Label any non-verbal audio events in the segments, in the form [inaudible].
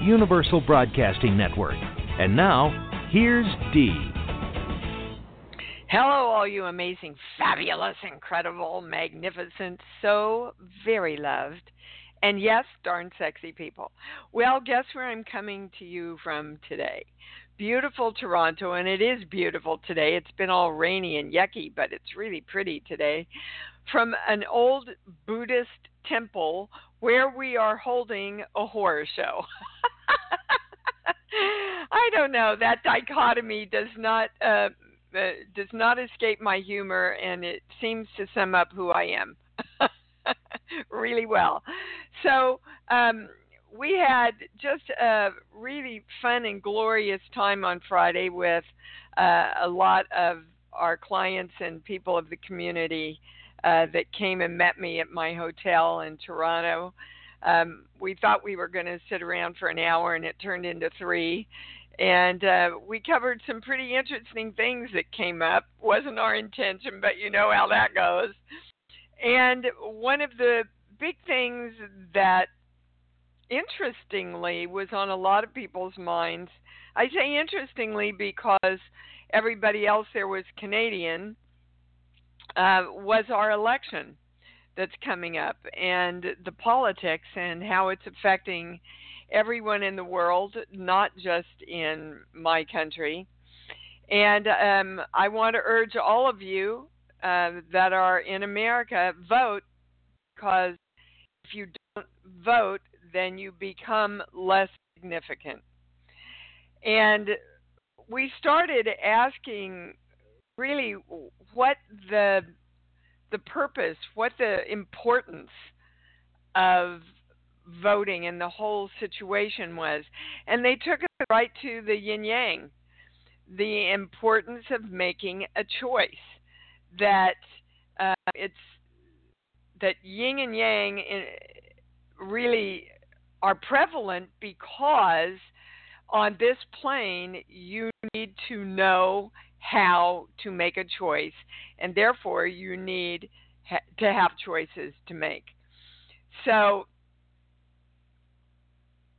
Universal Broadcasting Network. And now, here's Dee. Hello, all you amazing, fabulous, incredible, magnificent, so very loved, and yes, darn sexy people. Well, guess where I'm coming to you from today? Beautiful Toronto, and it is beautiful today. It's been all rainy and yucky, but it's really pretty today. From an old Buddhist temple where we are holding a horror show. [laughs] [laughs] I don't know. That dichotomy does not uh, uh, does not escape my humor, and it seems to sum up who I am [laughs] really well. So um, we had just a really fun and glorious time on Friday with uh, a lot of our clients and people of the community uh, that came and met me at my hotel in Toronto. Um, we thought we were going to sit around for an hour, and it turned into three. And uh, we covered some pretty interesting things that came up. Wasn't our intention, but you know how that goes. And one of the big things that interestingly was on a lot of people's minds. I say interestingly because everybody else there was Canadian, uh, was our election that's coming up and the politics and how it's affecting everyone in the world, not just in my country. And um, I want to urge all of you uh, that are in America vote because if you don't vote, then you become less significant. And we started asking really what the the purpose, what the importance of voting and the whole situation was. And they took it right to the yin yang, the importance of making a choice. That uh, it's that yin and yang really are prevalent because on this plane you need to know how to make a choice and therefore you need ha- to have choices to make. So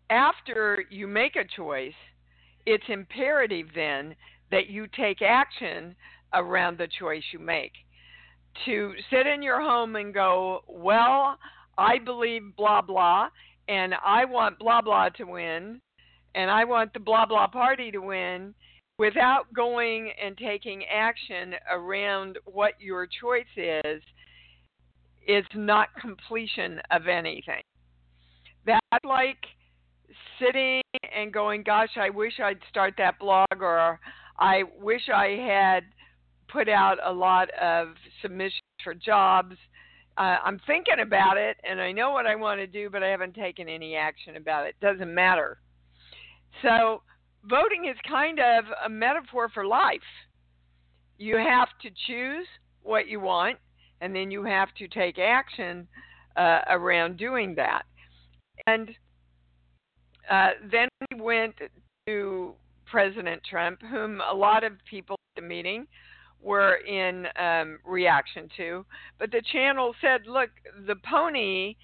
after you make a choice it's imperative then that you take action around the choice you make. To sit in your home and go well i believe blah blah and I want blah blah to win, and I want the blah blah party to win without going and taking action around what your choice is, is not completion of anything. That's like sitting and going, Gosh, I wish I'd start that blog, or I wish I had put out a lot of submissions for jobs uh, I'm thinking about it and I know what I want to do, but I haven't taken any action about it. Doesn't matter. So, voting is kind of a metaphor for life. You have to choose what you want, and then you have to take action uh, around doing that. And uh, then we went to President Trump, whom a lot of people at the meeting were in um, reaction to. But the channel said, look, the pony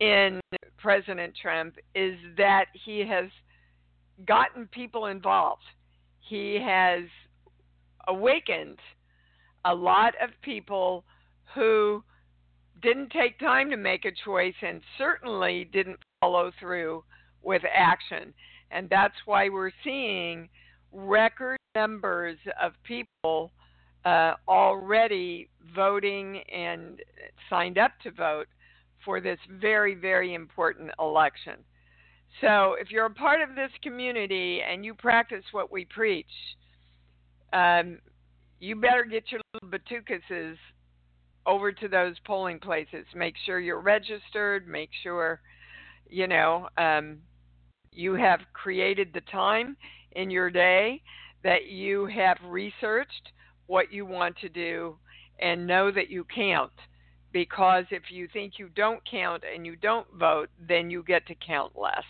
in President Trump is that he has gotten people involved. He has awakened a lot of people who didn't take time to make a choice and certainly didn't follow through with action. And that's why we're seeing record numbers of people uh, already voting and signed up to vote for this very, very important election. So, if you're a part of this community and you practice what we preach, um, you better get your little batucuses over to those polling places. Make sure you're registered. Make sure, you know, um, you have created the time in your day that you have researched what you want to do and know that you count. Because if you think you don't count and you don't vote, then you get to count less.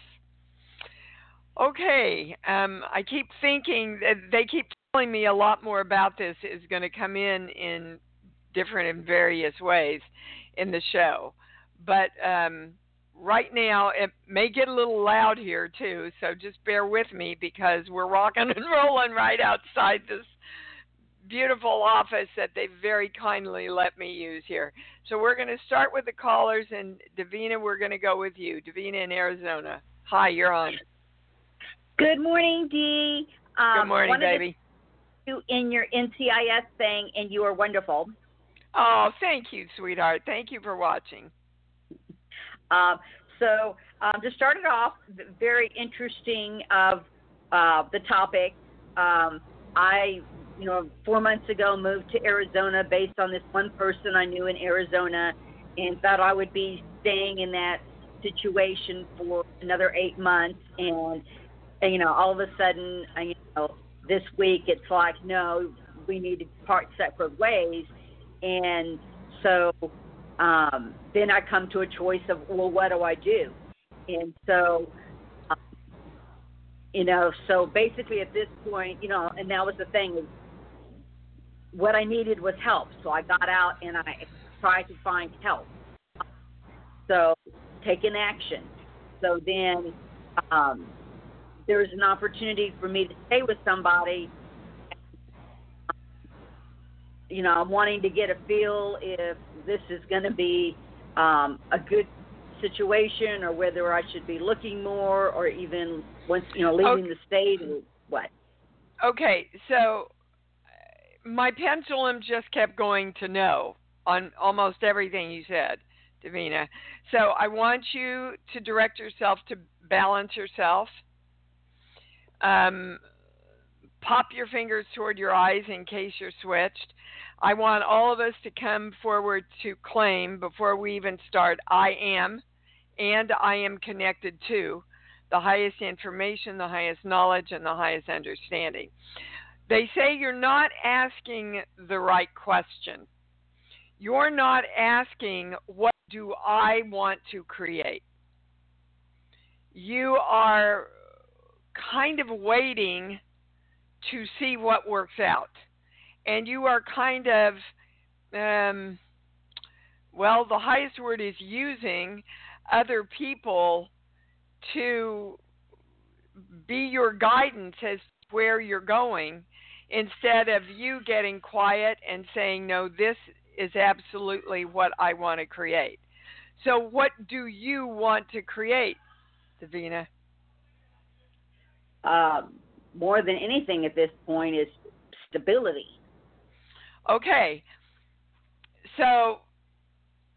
Okay, um, I keep thinking that they keep telling me a lot more about this is going to come in in different and various ways in the show. But um, right now, it may get a little loud here too, so just bear with me because we're rocking and rolling right outside this beautiful office that they very kindly let me use here. So we're going to start with the callers, and Davina, we're going to go with you. Davina in Arizona. Hi, you're on. Good morning, Dee. Um, Good morning, baby. You in your NCIS thing, and you are wonderful. Oh, thank you, sweetheart. Thank you for watching. Um, so, um, to start it off, very interesting of uh, the topic. Um, I, you know, four months ago moved to Arizona based on this one person I knew in Arizona, and thought I would be staying in that situation for another eight months. And you know, all of a sudden, you know, this week it's like, no, we need to part separate ways. And so um, then I come to a choice of, well, what do I do? And so, um, you know, so basically at this point, you know, and that was the thing what I needed was help. So I got out and I tried to find help. So taking action. So then um, there was an opportunity for me to stay with somebody you know, I'm wanting to get a feel if this is going to be um, a good situation or whether I should be looking more or even once, you know, leaving okay. the state or what. Okay, so uh, my pendulum just kept going to no on almost everything you said, Davina. So I want you to direct yourself to balance yourself. Um, pop your fingers toward your eyes in case you're switched. I want all of us to come forward to claim before we even start I am and I am connected to the highest information, the highest knowledge, and the highest understanding. They say you're not asking the right question. You're not asking, What do I want to create? You are kind of waiting to see what works out and you are kind of um, well the highest word is using other people to be your guidance as where you're going instead of you getting quiet and saying no this is absolutely what I want to create. So what do you want to create, Davina? Um, more than anything at this point is stability. Okay. So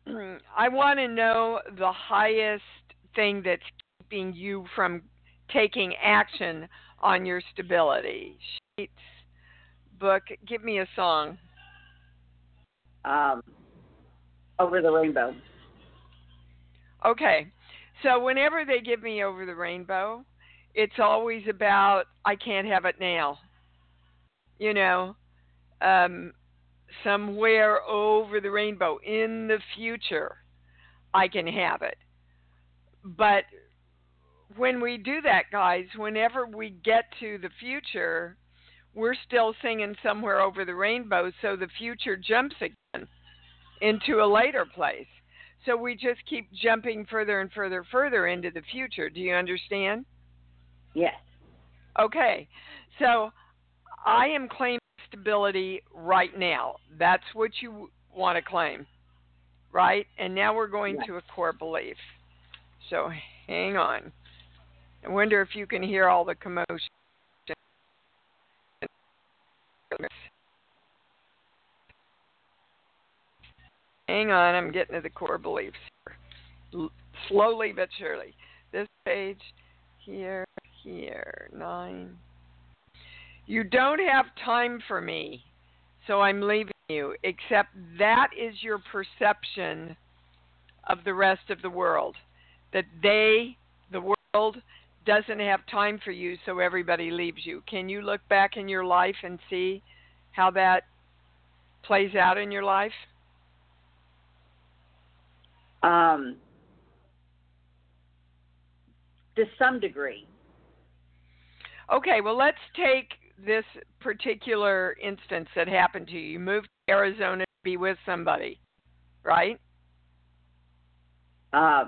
[clears throat] I want to know the highest thing that's keeping you from taking action on your stability. Sheets, book, give me a song. Um, over the rainbow. Okay. So whenever they give me over the rainbow, it's always about I can't have it now. You know, um, somewhere over the rainbow in the future, I can have it. But when we do that, guys, whenever we get to the future, we're still singing somewhere over the rainbow, so the future jumps again into a later place. So we just keep jumping further and further, further into the future. Do you understand? Yes. Okay. So I am claiming stability right now. That's what you want to claim, right? And now we're going to a core belief. So hang on. I wonder if you can hear all the commotion. Hang on, I'm getting to the core beliefs. L- slowly but surely. This page here, here, nine. You don't have time for me, so I'm leaving you, except that is your perception of the rest of the world. That they, the world, doesn't have time for you, so everybody leaves you. Can you look back in your life and see how that plays out in your life? Um, to some degree. Okay, well, let's take this particular instance that happened to you. You moved to Arizona to be with somebody, right? Uh,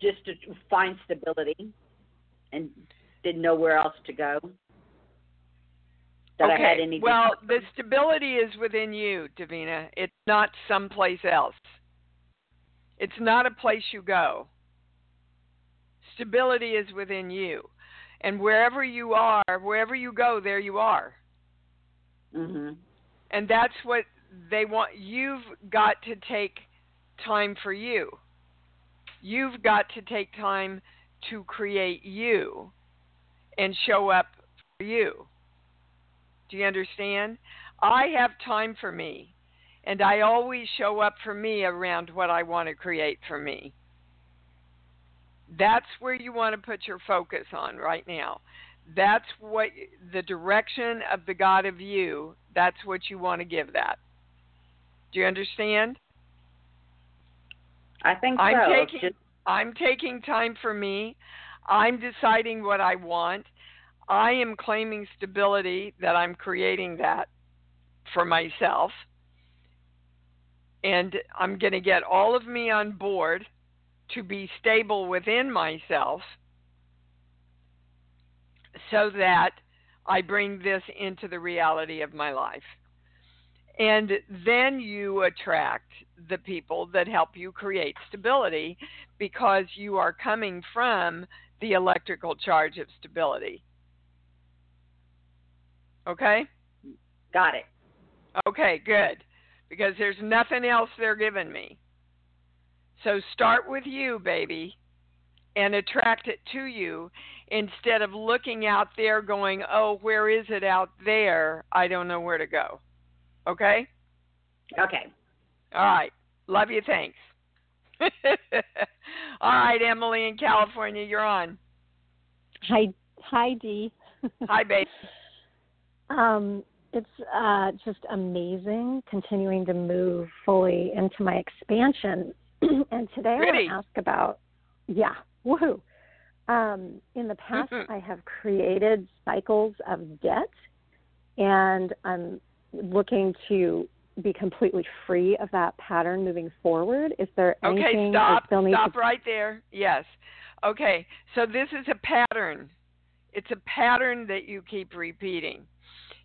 just to find stability and didn't know where else to go. That okay. I had any well, the stability is within you, Davina. It's not someplace else. It's not a place you go. Stability is within you. And wherever you are, wherever you go, there you are. Mhm. And that's what they want. You've got to take time for you. You've got to take time to create you and show up for you. Do you understand? I have time for me, and I always show up for me around what I want to create for me. That's where you want to put your focus on right now. That's what the direction of the God of you, that's what you want to give that. Do you understand? I think I'm so. taking Just, I'm taking time for me. I'm deciding what I want. I am claiming stability that I'm creating that for myself. And I'm going to get all of me on board to be stable within myself so that I bring this into the reality of my life. And then you attract the people that help you create stability because you are coming from the electrical charge of stability. Okay? got it. Okay, good. Because there's nothing else they're giving me. So start with you, baby, and attract it to you instead of looking out there going, oh, where is it out there? I don't know where to go. Okay? Okay. All right. Love you. Thanks. [laughs] All right, Emily in California, you're on. Hi, hi, Dee. [laughs] Hi, babe. um, it's uh, just amazing continuing to move fully into my expansion. [clears throat] and today I Really? want to ask about, yeah, woohoo. Um, in the past, Mhm. I have created cycles of debt, and I'm looking to be completely free of that pattern moving forward. Is there Okay, anything stop. I still need Stop to right there. Yes. Okay, so this is a pattern. It's a pattern that you keep repeating.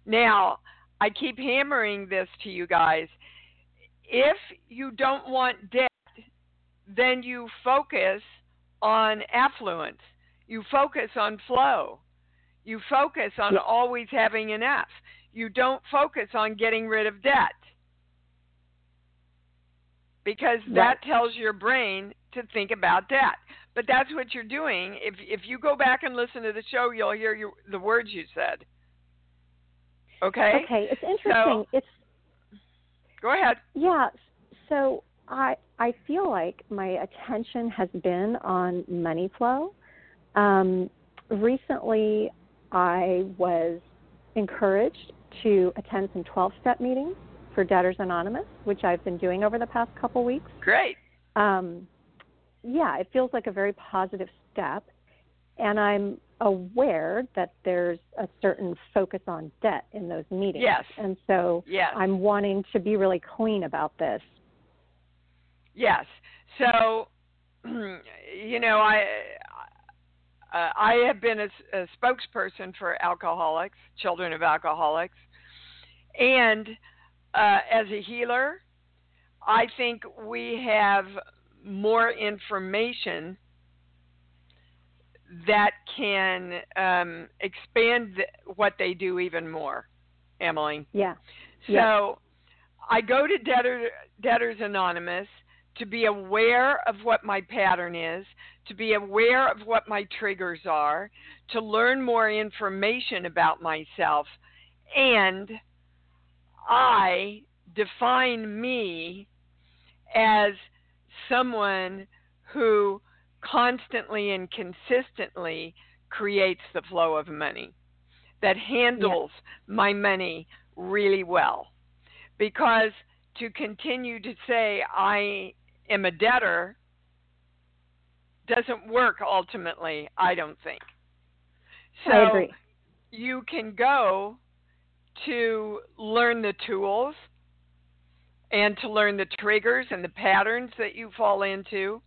Now, I keep hammering this to you guys. If you don't want debt, then you focus on affluence. You focus on flow. You focus on always having enough. You don't focus on getting rid of debt. Because that tells your brain to think about debt. But that's what you're doing. If if you go back and listen to the show, you'll hear your, the words you said. Okay? Okay, it's interesting. it's Go ahead. Yeah. So I I feel like my attention has been on money flow. Um, recently, I was encouraged to attend some 12 step meetings for Debtors Anonymous, which I've been doing over the past couple weeks. Great. Um, yeah, it feels like a very positive step. And I'm aware that there's a certain focus on debt in those meetings. Yes. And so Yes. I'm wanting to be really clean about this. Yes. So, [clears throat] you know, I uh, I have been a, a spokesperson for alcoholics, children of alcoholics, and uh, as a healer, I think we have more information that can um, expand th- what they do even more. Emily. Yeah. So Yeah. I go to Debtor, Debtors Anonymous to be aware of what my pattern is, to be aware of what my triggers are, to learn more information about myself, and I define me as someone who constantly and consistently creates the flow of money, that handles my money really well. Because to continue to say I am a debtor doesn't work ultimately, I don't think. So you can go to learn the tools and to learn the triggers and the patterns that you fall into,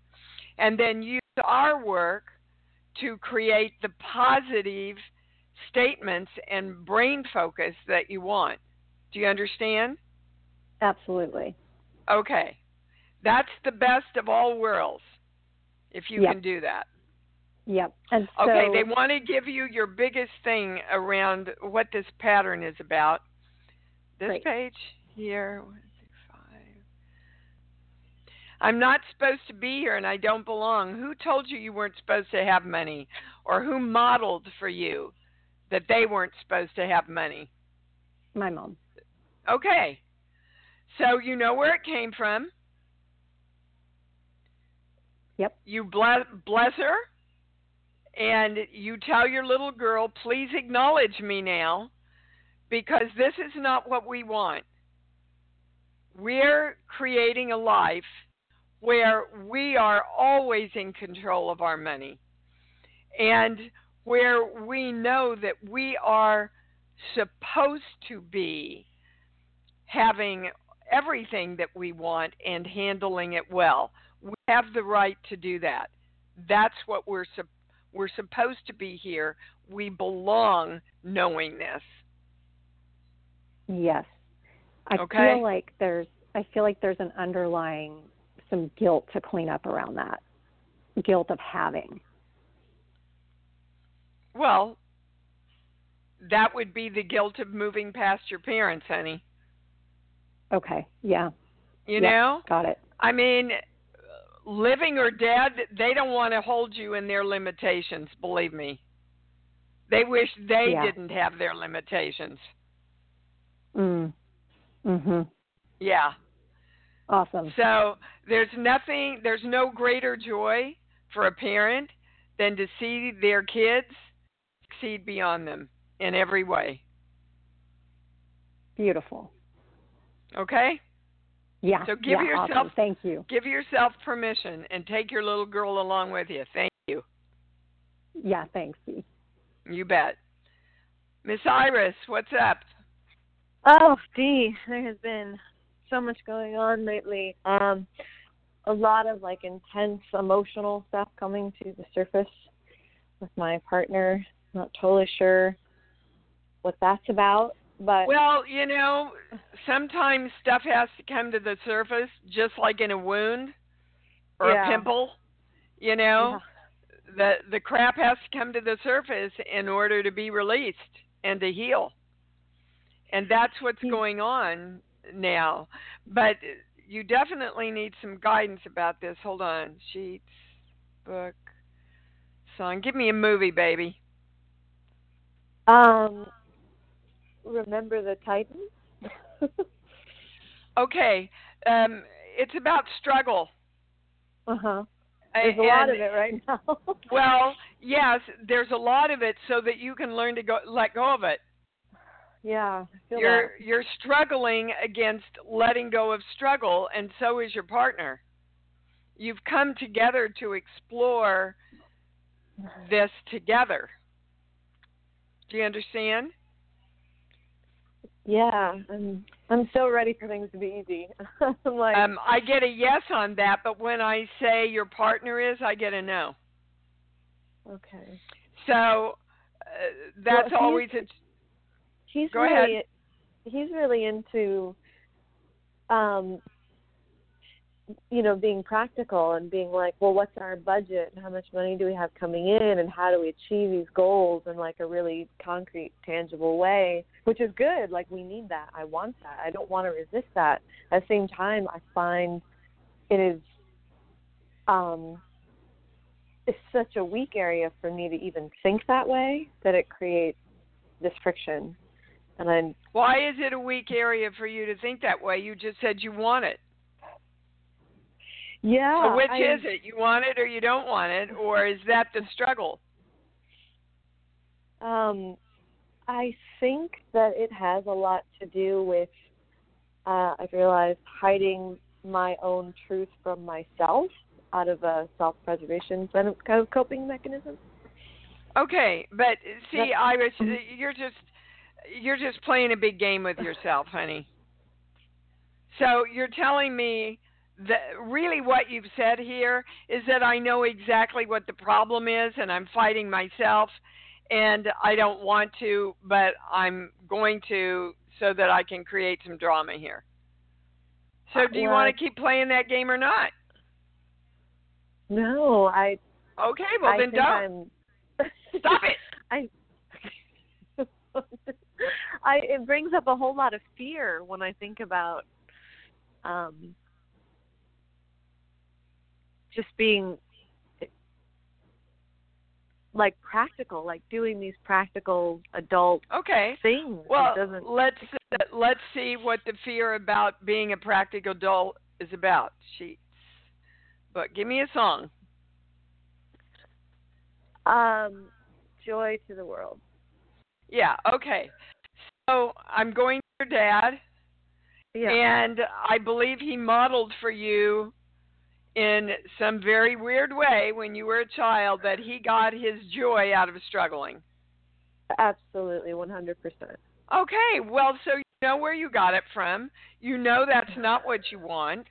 and then use our work to create the positive statements and brain focus that you want. Do you understand? Absolutely. Okay. That's the best of all worlds if you Yep. can do that. Yep. And so Okay, they want to give you your biggest thing around what this pattern is about. This Great. page here. one, six, five. I'm not supposed to be here and I don't belong. Who told you you weren't supposed to have money? Or who modeled for you that they weren't supposed to have money? my mom. Okay. So you know where it came from. Yep. You bless, bless her and you tell your little girl, please acknowledge me now because this is not what we want. We're creating a life where we are always in control of our money and where we know that we are supposed to be having everything that we want and handling it well. We have the right to do that. That's what we're sup- we're supposed to be here. We belong knowing this. Yes. I Okay. feel like there's I feel like there's an underlying some guilt to clean up around that. Guilt of having. Well, that would be the guilt of moving past your parents, honey. Okay. Yeah. You Yeah. know? Got it. I mean, living or dead, they don't want to hold you in their limitations, believe me. They wish they Yeah. didn't have their limitations. Mm. Mm. Mhm. Yeah. Awesome. So there's nothing, there's no greater joy for a parent than to see their kids succeed beyond them in every way. Beautiful. Okay? Yeah. So give yeah, yourself- awesome. Thank you. Give yourself permission and take your little girl along with you. Thank you. Yeah, thanks. You bet. Miss Iris, what's up? Oh, Dee, there has been so much going on lately. Um, a lot of like intense emotional stuff coming to the surface with my partner. Not totally sure what that's about, but Well, you know, sometimes stuff has to come to the surface, just like in a wound or Yeah. a pimple. You know, the the crap has to come to the surface in order to be released and to heal. And that's what's Hmm. going on now. But you definitely need some guidance about this. Hold on. Sheets, book, song. Give me a movie, baby. um, remember the Titans? [laughs] Okay. Um it's about struggle. uh huh. There's a lot of it right now. [laughs] Well, yes, there's a lot of it so that you can learn to go let go of it. yeah, You're you're struggling against letting go of struggle and so is your partner. You've come together to explore this together. Do you understand? Yeah, I'm I'm so ready for things to be easy. [laughs] I'm like, Um I get a yes on that, but when I say your partner is, I get a no. okay. So uh, that's he's- always a he's Go really he's really into um you know, being practical and being like, well, what's our budget and how much money do we have coming in and how do we achieve these goals in like a really concrete, tangible way, which is good. Like we need that. I want that. I don't want to resist that. At the same time, I find it is um it's such a weak area for me to even think that way that it creates this friction. And I'm Why is it a weak area for you to think that way? You just said you want it. Yeah. So which I, is it? You want it or you don't want it, or is that the struggle? Um, I think that it has a lot to do with, uh, I've realized, hiding my own truth from myself out of a self preservation kind of coping mechanism. Okay, but see, That's- Iris, you're just you're just playing a big game with yourself, honey. So you're telling me that really what you've said here is that I know exactly what the problem is and I'm fighting myself and I don't want to, but I'm going to so that I can create some drama here. So do you Well, want to keep playing that game or not? No, I. Okay, well I then don't. I'm. [laughs] Stop it. [laughs] I. [laughs] I it brings up a whole lot of fear when I think about um just being like practical, like doing these practical adult Okay. things. Well, let's let's see what the fear about being a practical adult is about. Sheets. But give me a song. um joy to the world. Yeah. Okay. So I'm going to your dad, Yeah. and I believe he modeled for you in some very weird way when you were a child that he got his joy out of struggling. Absolutely, 100%. Okay, well, so you know where you got it from. You know that's not what you want.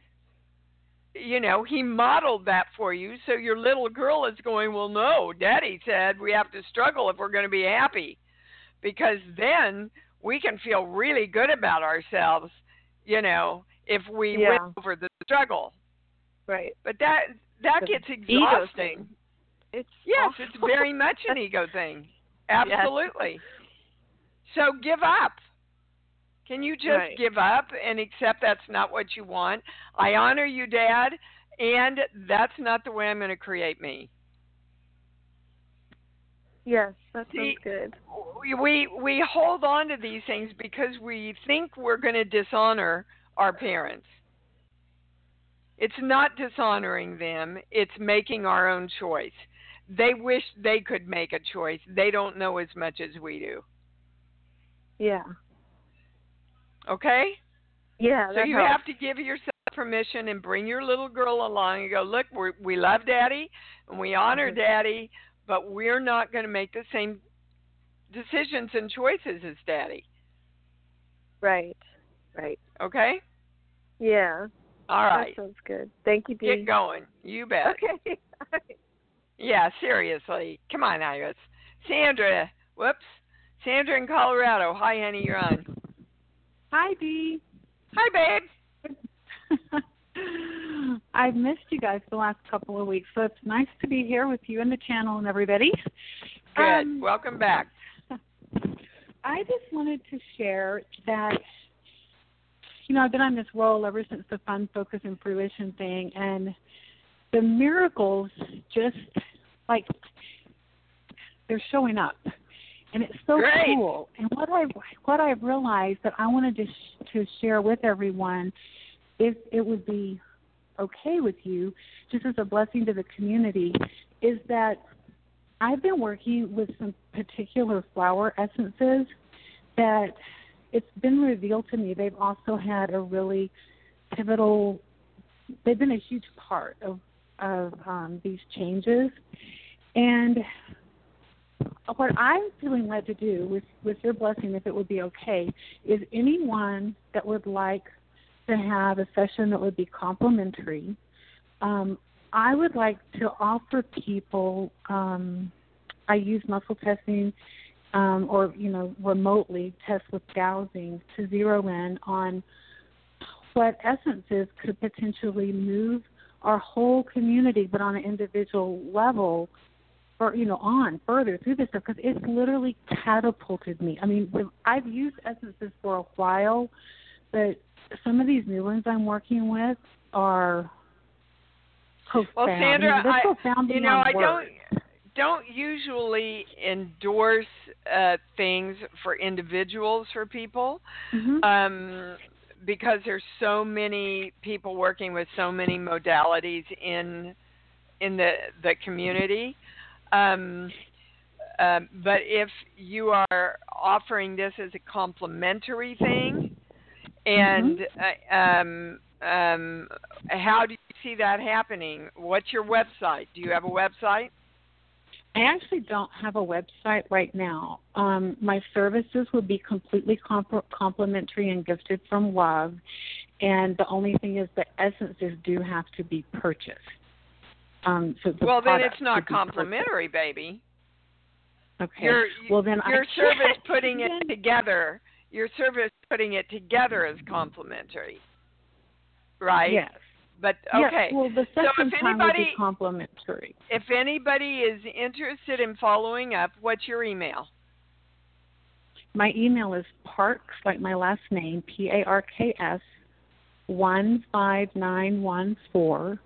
You know, he modeled that for you, so your little girl is going, Well, no, daddy said we have to struggle if we're going to be happy. Because then we can feel really good about ourselves, you know, if we Yeah. win over the struggle. Right. But that that The gets exhausting. It's Yes, awful. it's very much an ego thing. [laughs] Absolutely. So give up. Can you just Right. give up and accept that's not what you want? I honor you, Dad, and that's not the way I'm going to create me. Yes, that See- sounds good. We we, we hold on to these things because we think we're going to dishonor our parents. It's not dishonoring them, it's making our own choice. They wish they could make a choice. They don't know as much as we do. Yeah. Okay? Yeah, So you helps. have to give yourself permission and bring your little girl along and go, look, we we love Daddy and we honor Mhm. Daddy, but we're not going to make the same decisions and choices as Daddy. Right. Right. Okay? Yeah. All right. That sounds good. Thank you, Dee. Get going. You bet. Okay. [laughs] Yeah, seriously. Come on, Iris. Sandra. Whoops. Sandra in Colorado. Hi, honey. You're on. Hi, Dee. Hi, babe. [laughs] I've missed you guys the last couple of weeks, so it's nice to be here with you and the channel and everybody. Good. Um, Welcome back. [laughs] I just wanted to share that, you know, I've been on this roll ever since the fun, focus, and fruition thing, and the miracles just like they're showing up, and it's so Great. cool. And what I what I've realized that I wanted to sh- to share with everyone, if it would be okay with you, just as a blessing to the community, is that I've been working with some particular flower essences that it's been revealed to me they've also had a really pivotal they've been a huge part of of um, these changes and what I'm feeling led to do with with your blessing if it would be okay is anyone that would like to have a session that would be complimentary um, I would like to offer people. Um, I use muscle testing, um, or you know, remotely test with dowsing to zero in on what essences could potentially move our whole community, but on an individual level, or you know, on further through this stuff because it's literally catapulted me. I mean, I've used essences for a while, but some of these new ones I'm working with are profound. Well, Sandra, you know, I, you know, I don't don't usually endorse uh, things for individuals for people Mhm. um, because there's so many people working with so many modalities in in the the community. Um, um, but if you are offering this as a complementary thing, and uh, um, um, how do you see that happening? What's your website? Do you have a website? I actually don't have a website right now. Um, my services would be completely comp- complimentary and gifted from love, and the only thing is the essences do have to be purchased. Um, so the well, then it's not complimentary, baby. Okay. Your well, then your I [laughs] service putting it together. Your service putting it together is complimentary, right? Yes. But Yes, okay. well, the So if time would be anybody- complimentary. if anybody is interested in following up, what's your email? My email is parks, like my last name, P A R K S, one five nine one four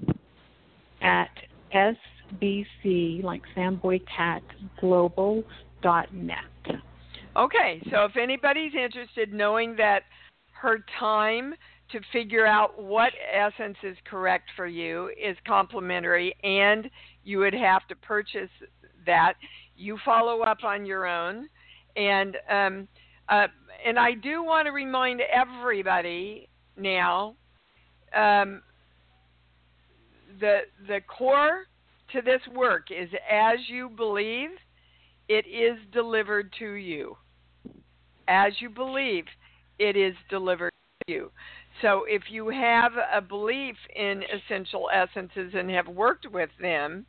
at SBC, like Samboy Cat Global dot net. Okay, so if anybody's interested knowing that her time to figure out what essence is correct for you is complimentary and you would have to purchase that, you follow up on your own. And um, uh, and I do want to remind everybody now um, the the core to this work is as you believe, it is delivered to you. As you believe, it is delivered to you. So if you have a belief in essential essences and have worked with them,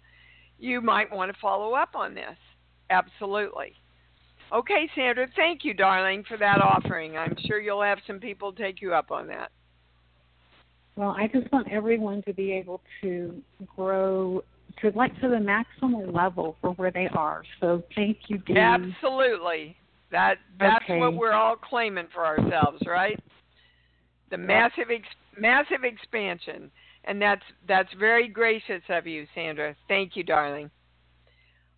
you might want to follow up on this. Absolutely. Okay, Sandra, thank you, darling, for that offering. I'm sure you'll have some people take you up on that. Well, I just want everyone to be able to grow to like to the maximum level for where they are. So thank you, Dee. Absolutely. That that's Okay. what we're all claiming for ourselves, right? The massive ex- massive expansion. And that's that's very gracious of you, Sandra. Thank you, darling.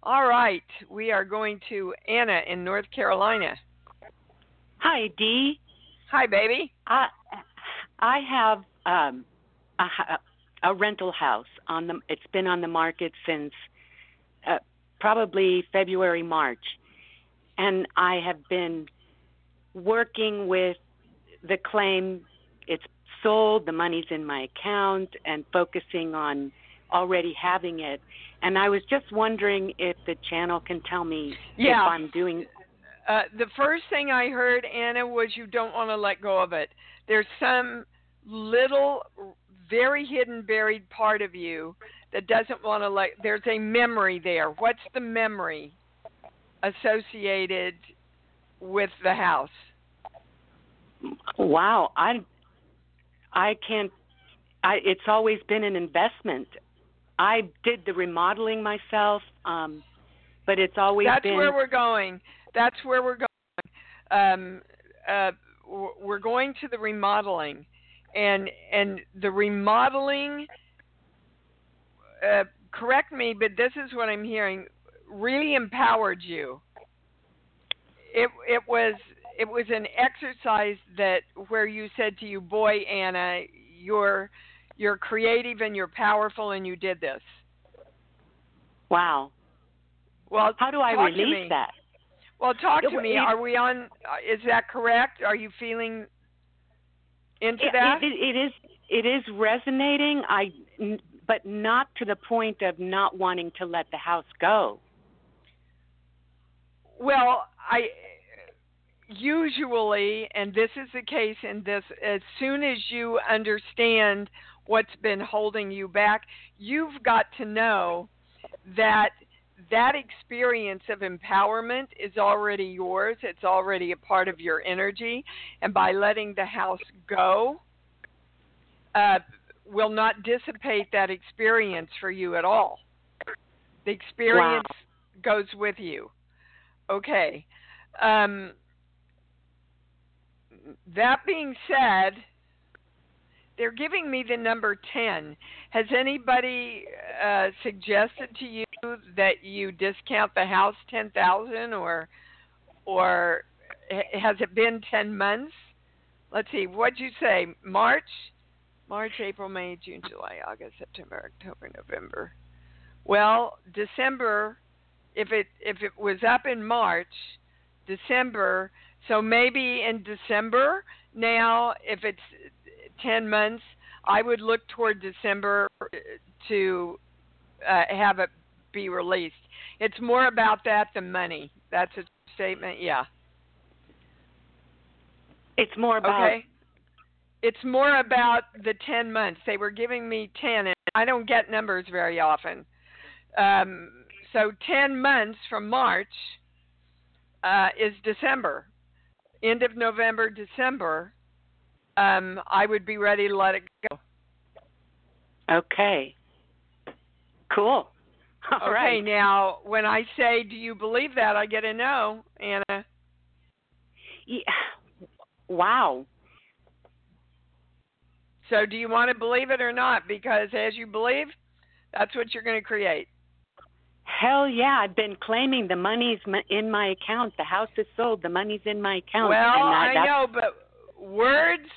All right, we are going to Anna in North Carolina. Hi, Dee. Hi, baby. I I have um, a, h- a rental house on the. It's been on the market since uh, probably February, March, and I have been working with the claim. It's sold. The money's in my account, and focusing on already having it. And I was just wondering if the channel can tell me Yeah. if I'm doing. Uh, the first thing I heard, Anna, was you don't want to let go of it. There's some little, very hidden, buried part of you that doesn't want to let. There's a memory there. What's the memory associated with the house? Wow, I I can't. I it's always been an investment. I did the remodeling myself, um, but it's always That's been. where we're going. That's where we're going. Um, uh, we're going to the remodeling, and and the remodeling. Uh, correct me, but this is what I'm hearing. Really empowered you. It it was it was an exercise that where you said to you, boy, Anna, you're you're creative and you're powerful, and you did this. wow. Well, How do I release that? Well, talk to me. Are we on? Is that correct? Are you feeling into It, that? it, it is it is resonating. I but not to the point of not wanting to let the house go. well, I usually, and this is the case in this, as soon as you understand what's been holding you back, you've got to know that that experience of empowerment is already yours. It's already a part of your energy. And by letting the house go, uh, will not dissipate that experience for you at all. The experience wow. goes with you. Okay. Um, that being said, they're giving me the number 10. Has anybody uh, suggested to you that you discount the house 10,000 or or has it been 10 months? Let's see. What'd you say? March? March, April, May, June, July, August, September, October, November. Well, December if it if it was up in March, December, so maybe in December now if it's 10 months, I would look toward December to uh, have it be released. It's more about that than money. That's a statement. Yeah. It's more about. Okay. It's more about the 10 months. They were giving me 10, and I don't get numbers very often. Um, so 10 months from March uh, is December. End of November, December, um, I would be ready to let it go. Okay. Cool. [laughs] All okay, right. now when I say, "Do you believe that?" I get a no, Anna. Yeah. [sighs] Wow. So, do you want to believe it or not? Because as you believe, that's what you're going to create. Hell yeah! I've been claiming the money's in my account. The house is sold. The money's in my account. Well, I, I know, but words,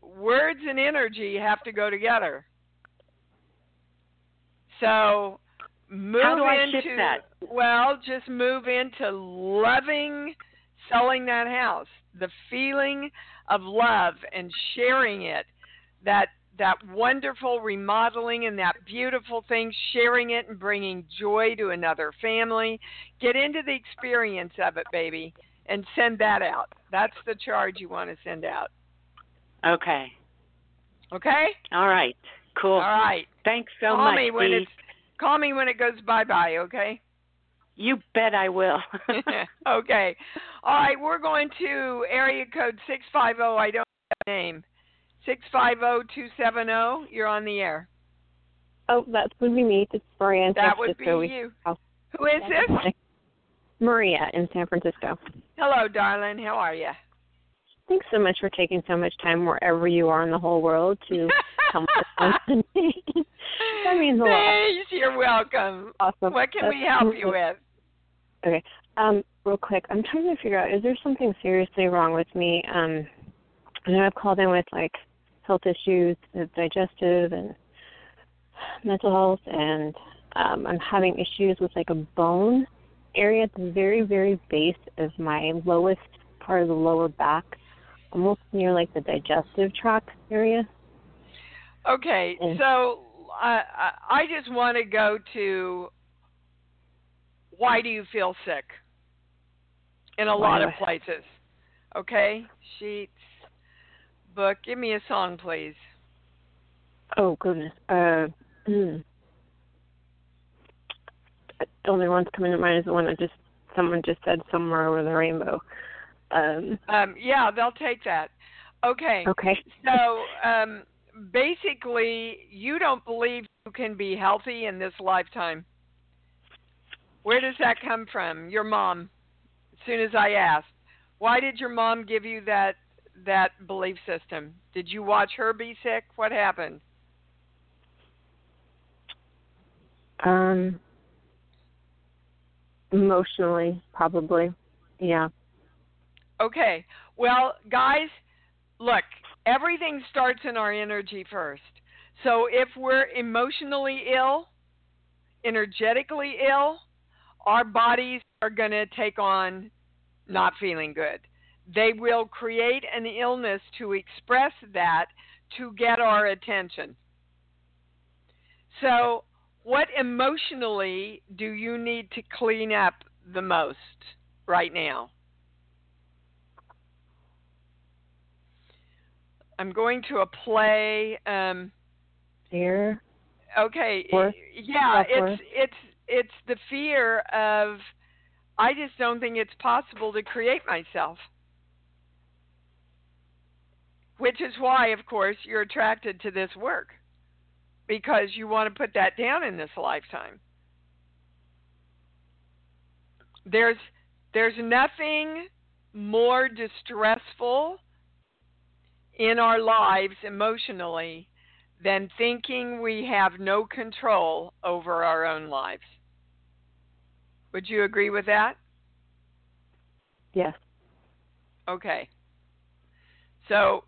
words and energy have to go together. So move How do I into shift that? well, just move into loving selling that house. The feeling of love and sharing it. That that wonderful remodeling and that beautiful thing, sharing it and bringing joy to another family. Get into the experience of it, baby, and send that out. That's the charge you want to send out. Okay. Okay? All right. Cool. All right. Thanks so call much. Me when Dee. it's, call me when it goes bye bye, okay? You bet I will. [laughs] [laughs] okay. All right, we're going to area code 650. I don't have a name. 650-270. You're on the air. Oh, that would be me. It's Maria in That San would Francisco. be you. Who is this? Maria in San Francisco. Hello, darling. How are you? Thanks so much for taking so much time wherever you are in the whole world to [laughs] come with us [laughs] that means a lot. Thanks. You're welcome. Awesome. What can That's we help you with? Okay. Um, real quick, I'm trying to figure out is there something seriously wrong with me? Um, I know I've called in with like health issues, digestive and mental health, and um, I'm having issues with like a bone area at the very, very base of my lowest part of the lower back, almost near like the digestive tract area. Okay, Mm. so I I I just want to go to why do you feel sick? In a lot of places. Okay, sheets, book. Give me a song, please. Oh goodness. Uh, hmm. The only one's coming to mind is the one that just someone just said somewhere over the rainbow. Um, Um, yeah, they'll take that. Okay. okay. So um, basically, you don't believe you can be healthy in this lifetime. Where does that come from? Your mom. As soon as I asked, why did your mom give you that that belief system? Did you watch her be sick? What happened? Um, emotionally, probably. Yeah. Okay. Well, guys, look, everything starts in our energy first. So if we're emotionally ill, energetically ill, our bodies are going to take on not feeling good. They will create an illness to express that to get our attention. So, what emotionally do you need to clean up the most right now? I'm going to a play. Um, Fear. okay, yeah, it's it's it's the fear of. I just don't think it's possible to create myself. Which is why, of course, you're attracted to this work because you want to put that down in this lifetime. There's there's nothing more distressful in our lives emotionally than thinking we have no control over our own lives. Would you agree with that? Yes. Okay. So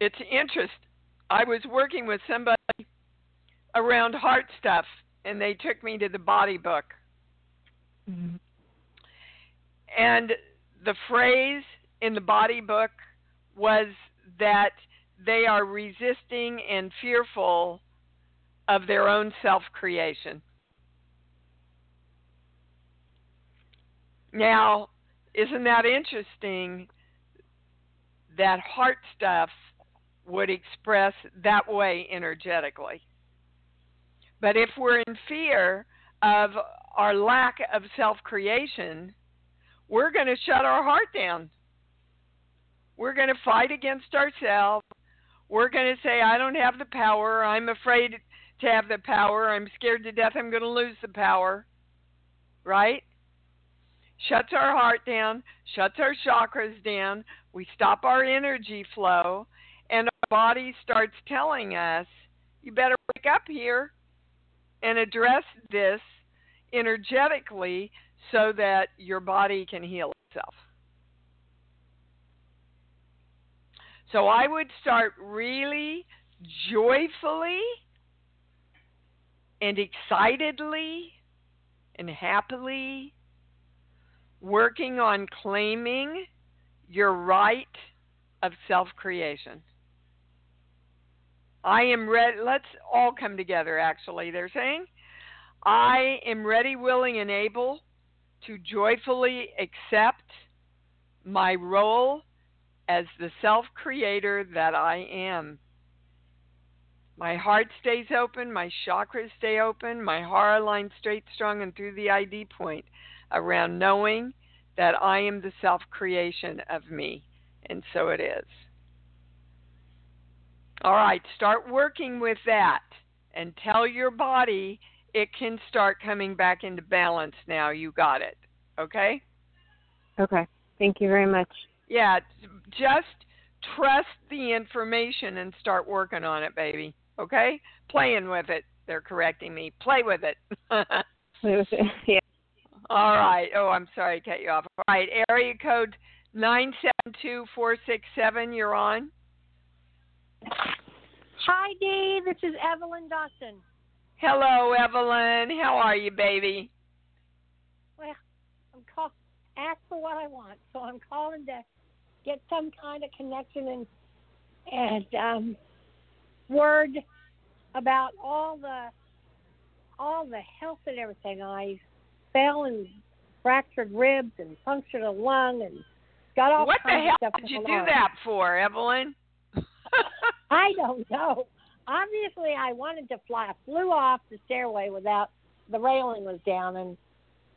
it's interest. I was working with somebody around heart stuff, and they took me to the body book. Mm-hmm. And the phrase in the body book was that they are resisting and fearful of their own self creation. Now, isn't that interesting that heart stuff would express that way energetically? But if we're in fear of our lack of self creation, we're going to shut our heart down. We're going to fight against ourselves. We're going to say, I don't have the power. I'm afraid to have the power. I'm scared to death I'm going to lose the power. Right? Shuts our heart down, shuts our chakras down. We stop our energy flow, and our body starts telling us, you better wake up here and address this energetically so that your body can heal itself. So I would start really joyfully and excitedly and happily working on claiming your right of self creation. I am ready. Let's all come together, actually. They're saying, I am ready, willing, and able to joyfully accept my role as the self creator that I am. My heart stays open, my chakras stay open, my heart lines straight, strong, and through the ID point around knowing that I am the self creation of me. And so it is. All right, start working with that and tell your body it can start coming back into balance now. You got it. Okay? Okay. Thank you very much. Yeah, just trust the information and start working on it, baby. Okay? Playing with it. They're correcting me. Play with it. [laughs] Play with it. [laughs] Yeah. All right. Oh, I'm sorry to cut you off. All right. Area code 972467. You're on. Hi, Dee. This is Evelyn Dawson. Hello, Evelyn. How are you, baby? Well, I'm call ask for what I want, so I'm calling to get some kind of connection and and um, word about all the all the health and everything. I fell and fractured ribs and punctured a lung and got all what kinds the hell of stuff did you do that for, Evelyn? I don't know. Obviously, I wanted to fly. I flew off the stairway without the railing was down, and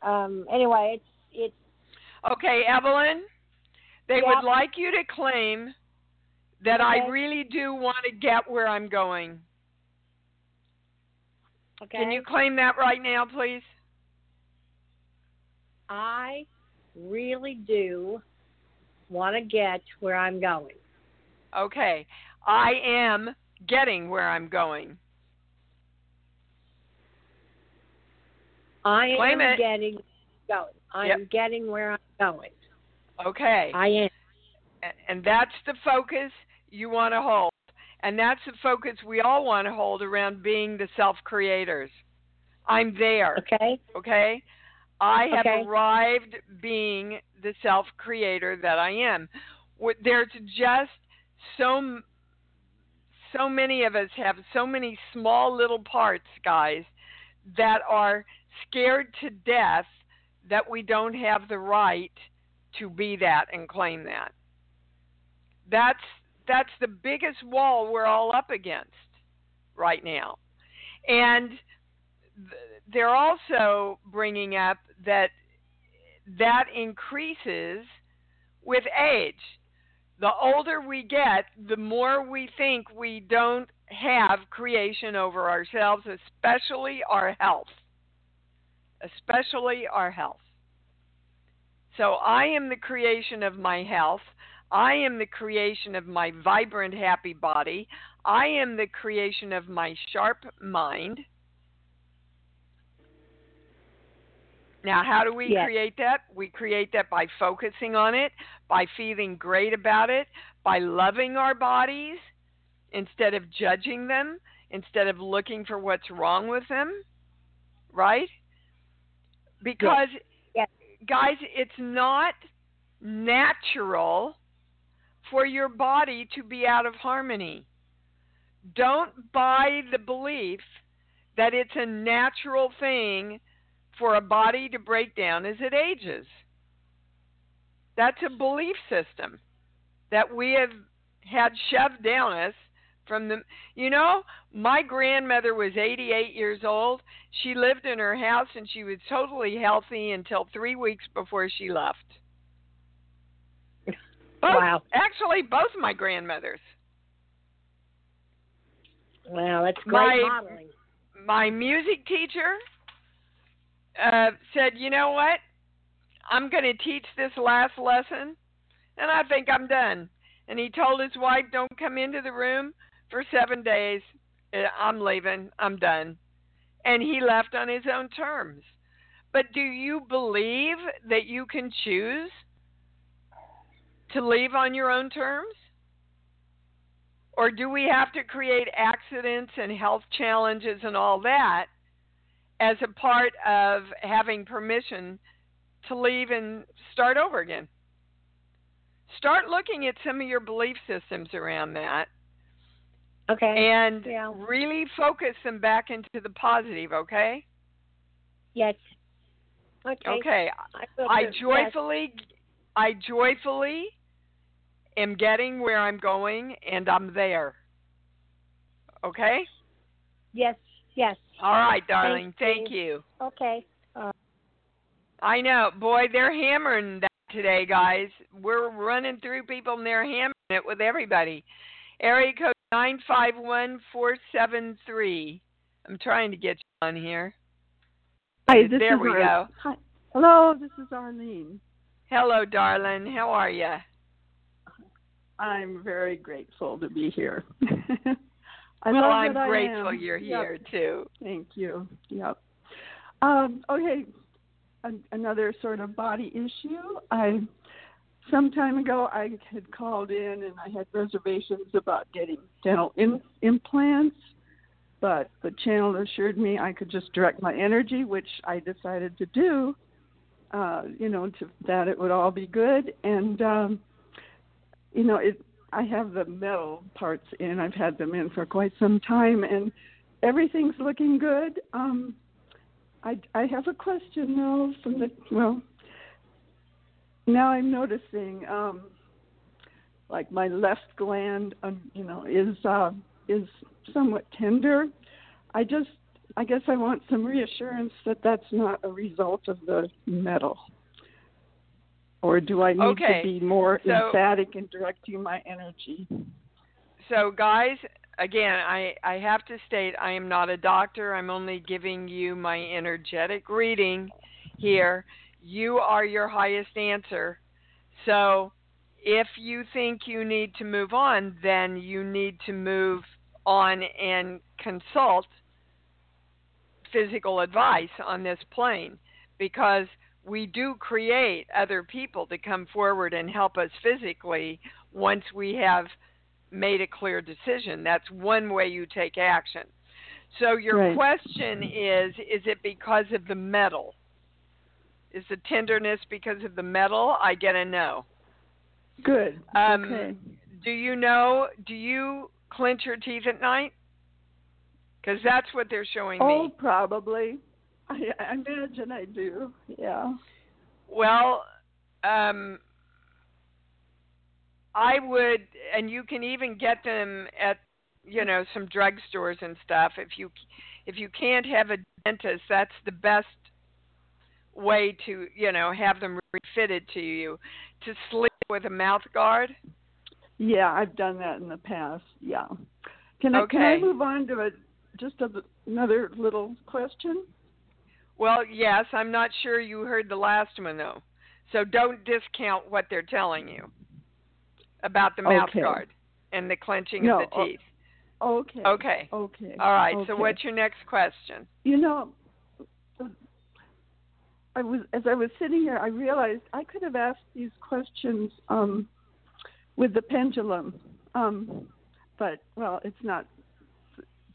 um anyway, it's it's Okay, Evelyn, they would like you to claim that I really do want to get where I'm going. okay. Can you claim that right now, please? I really do want to get where I'm going. Okay. I am getting where I'm going. I Claim am it. getting going. I Yep. getting where I'm going. Okay. I am. And that's the focus you want to hold. And that's the focus we all want to hold around being the self creators. I'm there. Okay. Okay? I have Okay. arrived being the self creator that I am. There's just so so many of us have so many small little parts, guys, that are scared to death that we don't have the right to be that and claim that. That's that's the biggest wall we're all up against right now. And th- they're also bringing up that that increases with age. The older we get, the more we think we don't have creation over ourselves, especially our health. Especially our health. So I am the creation of my health. I am the creation of my vibrant, happy body. I am the creation of my sharp mind. Now, how do we Yes. create that? We create that by focusing on it, by feeling great about it, by loving our bodies instead of judging them, instead of looking for what's wrong with them, right? Because, Yes. guys, it's not natural for your body to be out of harmony. Don't buy the belief that it's a natural thing for a body to break down as it ages. That's a belief system that we have had shoved down us from the you know my grandmother was 88 years old she lived in her house and she was totally healthy until 3 weeks before she left both, Wow. actually both my grandmothers Wow, that's great My- modeling. my music teacher uh, said, "You know what? I'm going to teach this last lesson, and I think I'm done." And he told his wife, "Don't come into the room for seven days. Uh, I'm leaving. I'm done." And he left on his own terms. But do you believe that you can choose to leave on your own terms? Or do we have to create accidents and health challenges and all that as a part of having permission to leave and start over again? Start looking at some of your belief systems around that Okay. and Yeah. really focus them back into the positive, okay? yes. Okay. Okay. I, I do. Yes. joyfully I joyfully am getting where I'm going and I'm there. Okay? Yes. Yes. All right, darling. Thanks, Thank you. Okay. Uh, I know. Boy, they're hammering that today, guys. We're running through people and they're hammering it with everybody. Area code 951473. I'm trying to get you on here. Hi, this there is we Ar- go. Hi. Hello, this is Arlene. Hello, darling. How are you? I'm very grateful to be here. [laughs] I well, I'm grateful you're Yep. here too. Thank you. Yep. Um, okay, an- another sort of body issue. I some time ago I had called in and I had reservations about getting dental in, implants, but the channel assured me I could just direct my energy, which I decided to do. Uh, you know, to that it would all be good, and um, you know, it. I have the metal parts in. I've had them in for quite some time, and everything's looking good. Um, I I have a question though from the well. Now I'm noticing, um, like my left gland, um, you know, is uh, is somewhat tender. I just, I guess I want some reassurance that that's not a result of the metal. Or do I need Okay, to be more so- emphatic in directing my energy? So, guys, again, I, I have to state I am not a doctor. I'm only giving you my energetic reading here. You are your highest answer. So, if you think you need to move on, then you need to move on and consult physical advice on this plane because we do create other people to come forward and help us physically once we have made a clear decision. That's one way you take action. So your Right. question is is it because of the metal? Is the tenderness because of the metal? I get a no. Good. Um, okay. Do you know do you clench your teeth at night? Cuz that's what they're showing Oh, me. probably. I, I imagine I do. Yeah. Well, um, I would, and you can even get them at, you know, some drugstores and stuff. If you, if you can't have a dentist, that's the best way to, you know, have them refitted to you. To sleep with a mouth guard. Yeah, I've done that in the past. Yeah. Can I Okay. can I move on to a just a, another little question? Well, yes, I'm not sure you heard the last one though. So don't discount what they're telling you about the mouth Okay. guard and the clenching No, of the teeth. Okay. Okay. Okay. All right. So what's your next question? You know, I was as I was sitting here, I realized I could have asked these questions um, with the pendulum, um, but well, it's not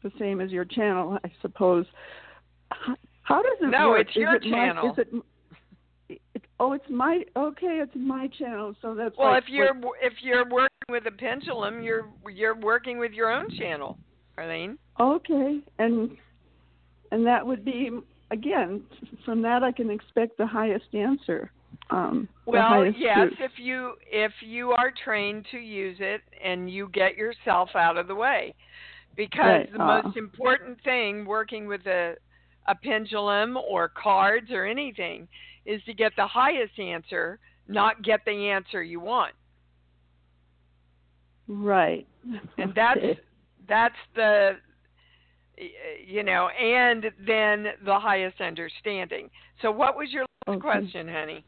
the same as your channel, I suppose. How, does it No, work? it's Is your it my- channel. is it, it? Oh, it's my okay. It's my channel, so that's Well, like if you're what- if you're working with a pendulum, you're you're working with your own channel, Arlene. Okay, and and that would be again from that I can expect the highest answer. Um, Well, yes, truth. if you if you are trained to use it and you get yourself out of the way, because Right, the uh. most important thing working with a a pendulum or cards or anything is to get the highest answer, not get the answer you want. Right. And that's that's the you know, and then the highest understanding. So what was your last Okay. question, honey?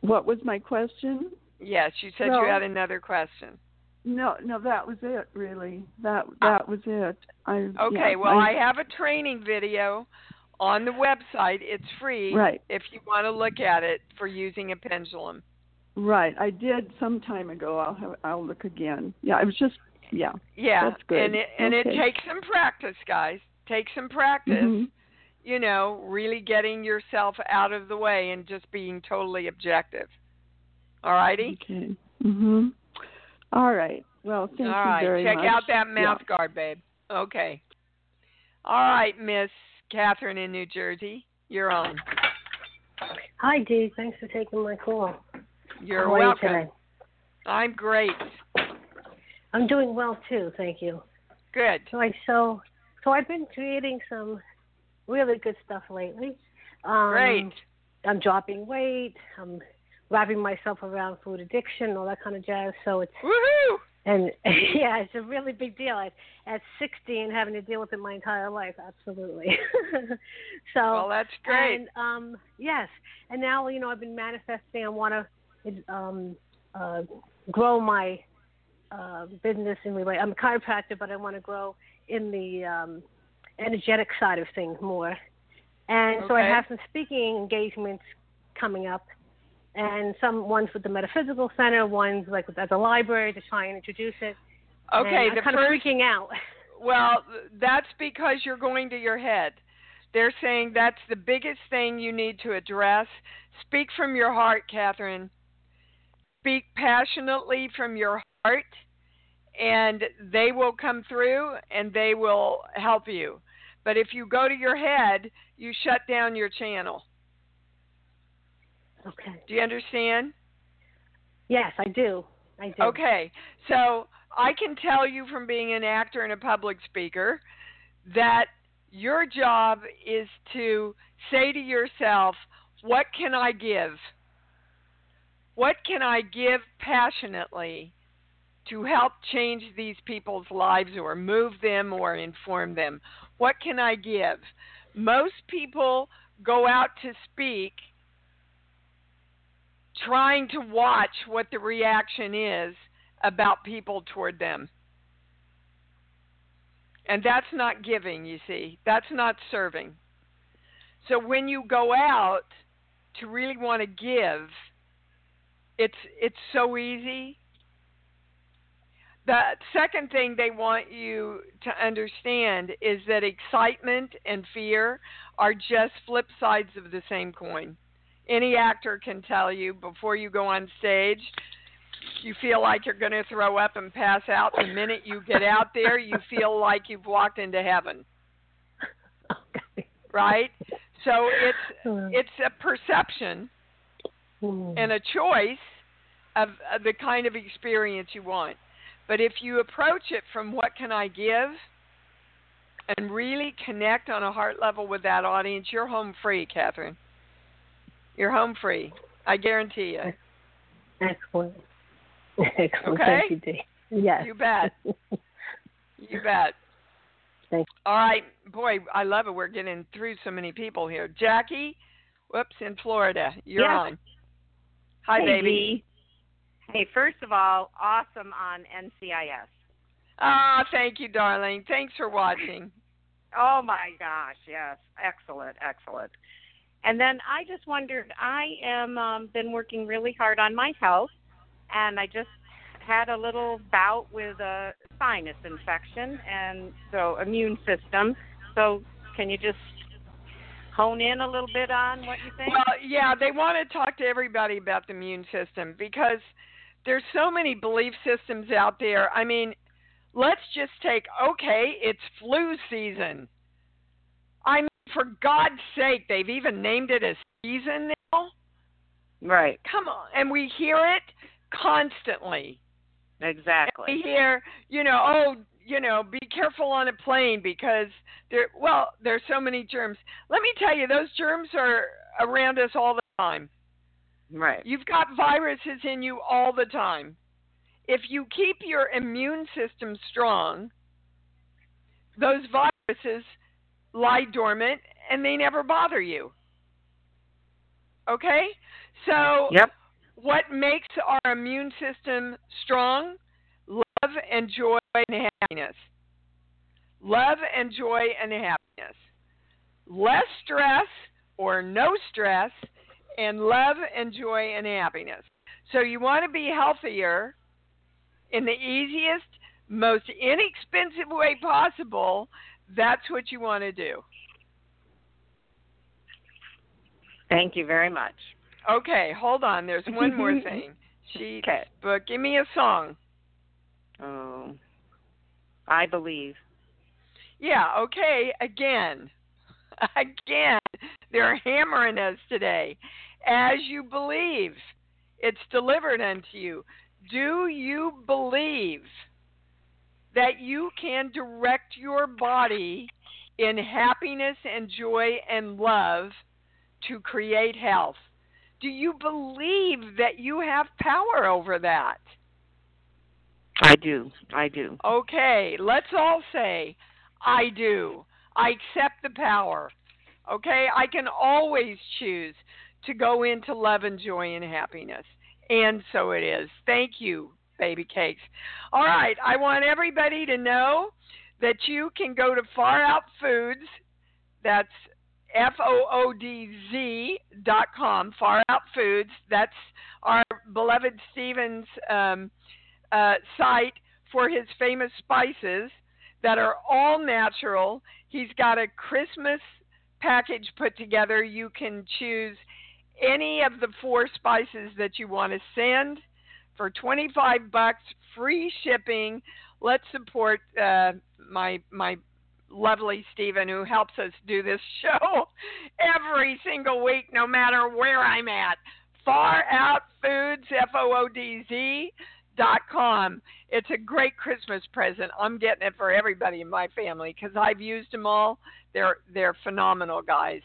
What was my question? Yes, you said you had another question. No, no, that was it. Really, that that was it. I. Okay, yeah, well, I, have a training video on the website. It's free Right. if you want to look at it for using a pendulum. right. I did some time ago. I'll have, I'll look again. Yeah, it was just yeah. Yeah, That's good. and it and it takes some practice, guys. Take some practice. Mhm. You know, really getting yourself out of the way and just being totally objective. All righty. Okay. Mhm. All right. Well, thank All you right, very check much. out that Yeah. mouth guard, babe. Okay. All right, Miss Catherine in New Jersey, you're on. Hi, Dee. Thanks for taking my call. You're How are you welcome. today? I'm great. I'm doing well too, thank you. Good. So I so so I've been creating some really good stuff lately. Um, Great. I'm dropping weight. I'm wrapping myself around food addiction, all that kind of jazz. So it's Woohoo! and [laughs] yeah, it's a really big deal. At, at 60 and having to deal with it my entire life, absolutely. [laughs] so Well, that's great. And um, yes, and now you know I've been manifesting. I want to um, uh, grow my uh, business in relate. I'm a chiropractor, but I want to grow in the um, energetic side of things more. And so I have some speaking engagements coming up, and some ones with the Metaphysical Center, ones like with, at the library to try and introduce it. Okay, and I'm the kind first of freaking out. [laughs] Well, that's because you're going to your head. They're saying that's the biggest thing you need to address. Speak from your heart, Catherine. Speak passionately from your heart, and they will come through and they will help you. But if you go to your head, you shut down your channel. Okay. Do you understand? Yes, I do. I do. Okay, so I can tell you from being an actor and a public speaker that your job is to say to yourself, What can I give? What can I give passionately to help change these people's lives or move them or inform them? What can I give? Most people go out to speak trying to watch what the reaction is about people toward them. And that's not giving, you see. That's not serving. So when you go out to really want to give, it's it's so easy. The second thing they want you to understand is that excitement and fear are just flip sides of the same coin any actor can tell you before you go on stage you feel like you're going to throw up and pass out the minute you get out there you feel like you've walked into heaven. Right? So it's hmm. it's a perception hmm. and a choice of, of the kind of experience you want. But if you approach it from what can i give and really connect on a heart level with that audience you're home free catherine you're home free. I guarantee you. Excellent. [laughs] Excellent. Okay? Thank you, Dee. Yes. You bet. [laughs] You bet. Thank All right, boy, I love it. We're getting through so many people here. Jackie, whoops, in Florida. You're Yeah. on. Hi, hey, baby. Dee. Hey, first of all, awesome on NCIS. Ah, thank you, darling. Thanks for watching. Oh my gosh, yes, excellent, excellent. And then I just wondered, I am um, been working really hard on my health, and I just had a little bout with a sinus infection, and so immune system. So can you just hone in a little bit on what you think? Well, yeah, they want to talk to everybody about the immune system because there's so many belief systems out there. I mean, let's just take okay, it's flu season. I mean, for God's sake, they've even named it a season now. Right. Come on, and we hear it constantly. Exactly. We hear, you know, oh, you know, be careful on a plane because there. Well, there's so many germs. Let me tell you, those germs are around us all the time. Right. You've got viruses in you all the time. If you keep your immune system strong, those viruses lie dormant and they never bother you. Okay? So, Yep. what makes our immune system strong? Love and joy and happiness. Love and joy and happiness. Less stress or no stress, and love and joy and happiness. So, you want to be healthier in the easiest, most inexpensive way possible. That's what you want to do. Thank you very much. Okay, hold on. There's one more [laughs] thing. She Okay. book. Give me a song. Oh, I believe. Yeah, okay, again. [laughs] Again. They're hammering us today. As you believe, it's delivered unto you. Do you believe that you can direct your body in happiness and joy and love to create health? Do you believe that you have power over that? I do. I do. Okay, let's all say, I do. I accept the power. Okay, I can always choose to go into love and joy and happiness. And so it is. Thank you, baby cakes. All right, I want everybody to know that you can go to Far Out Foodz. That's F O O D Z dot com. Far Out Foodz. That's our beloved Stevens um, uh, site for his famous spices that are all natural. He's got a Christmas package put together. You can choose any of the four spices that you want to send for 25 bucks, free shipping. Let's support uh, my my lovely Stephen who helps us do this show [laughs] every single week, no matter where I'm at. Far Out Foodz, F O O D Z dot com. It's a great Christmas present. I'm getting it for everybody in my family because I've used them all. They're they're phenomenal guys.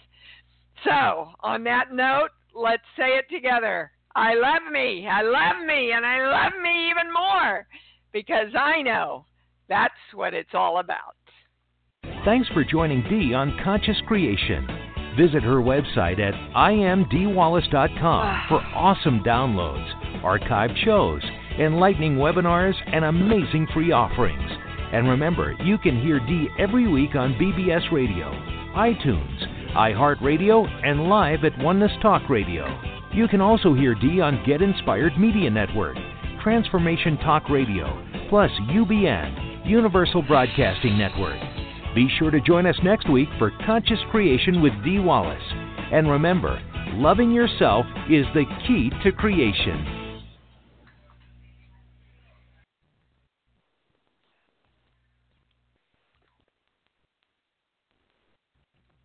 So on that note, let's say it together. I love me, I love me, and I love me even more because I know that's what it's all about. Thanks for joining Dee on Conscious Creation. Visit her website at iamdeewallace.com ah. for awesome downloads, archived shows, enlightening webinars, and amazing free offerings. And remember, you can hear Dee every week on BBS Radio, iTunes, iHeartRadio, and live at Oneness Talk Radio. You can also hear Dee on Get Inspired Media Network, Transformation Talk Radio, plus UBN, Universal Broadcasting Network. Be sure to join us next week for Conscious Creation with Dee Wallace. And remember, loving yourself is the key to creation.